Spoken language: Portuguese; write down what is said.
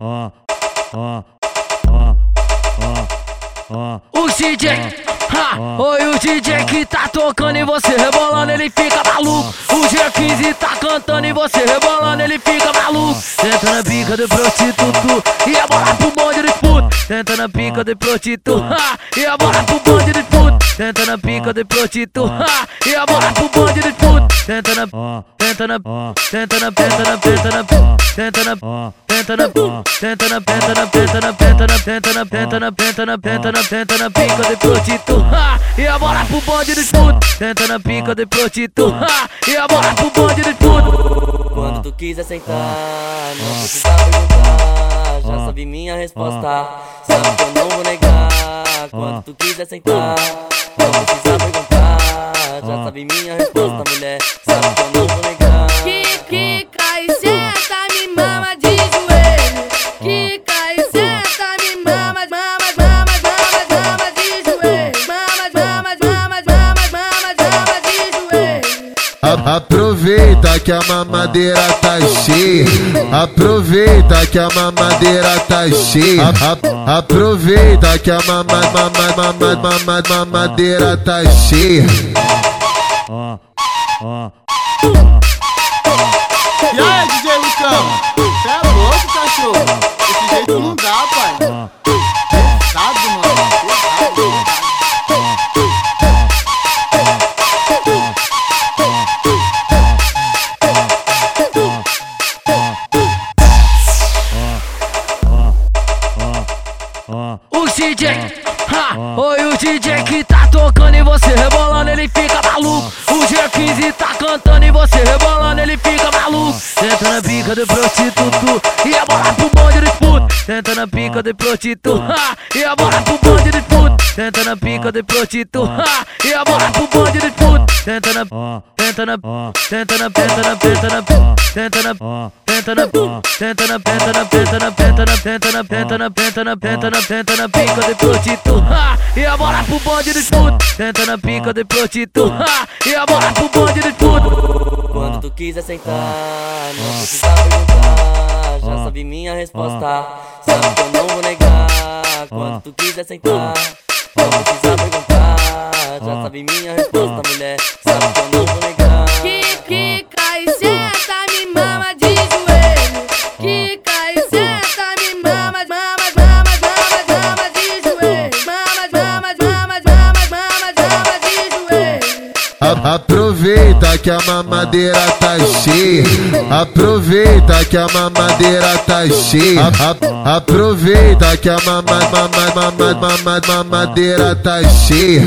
ó, ó, ó, ó, O DJ, oi o DJ que tá tocando e você rebolando, ele fica maluco. O G15 tá cantando e você rebolando, ele fica maluco. Senta na pica de prostituto e a bola pro bonde de puto. Senta na pica de prostituto, ha, e a bola pro bonde de puto. Senta na pica de prostituto, ha, e a bola pro bonde de puto. Senta na, ó, senta na, ó, senta na, senta na, senta na, senta na, ó, Penta na penta na penta na penta na penta na penta na penta na penta na penta na penta na pica de ha! E a bola pro bonde de puto Penta na pica de prostituto ha! E a bola pro bonde de puto Quando tu quiser sentar, não precisa perguntar. Já sabe minha resposta, sabe que eu não vou negar. Quando tu quiser sentar, não precisa perguntar. Já sabe minha resposta, mulher, sabe que eu não vou negar. Quica e senta, me mama Aproveita que a mamadeira tá cheia. Aproveita que a mamadeira tá cheia. Aproveita que a mama, mama, mama, mama, mamadeira tá cheia. E aí, DJ Lucão? Cê é louco, cachorro? DJ, ha, oi o DJ que tá tocando e você rebolando, ele fica maluco. O G15 tá cantando e você rebolando, ele fica maluco. Senta na pica de prostituto e a bola pro bonde de puto. Senta na pica de prostituto ha, e a bola pro bonde de puto. Senta na pica de prostituto ha, e a bola pro bonde de puto. Senta na, ó, senta na, senta na, senta na, senta na, senta na, ó, Penta na penta na penta na penta na penta na penta na penta na penta na penta na penta na pica de prostituto ha! E a bola pro bonde de puto Penta na pica de prostituto ha! E a bola pro bonde de puto Quando tu quiser sentar, não precisa perguntar. Já sabe minha resposta, sabe que eu não vou negar. Quando tu quiser sentar, não precisa perguntar. Já sabe minha resposta, mulher, sabe que eu não vou negar. Quica e senta, Aproveita que a mamadeira tá cheia. Aproveita que a mamadeira tá cheia. Aproveita que a mama, mama, mama, mama, mamadeira tá cheia.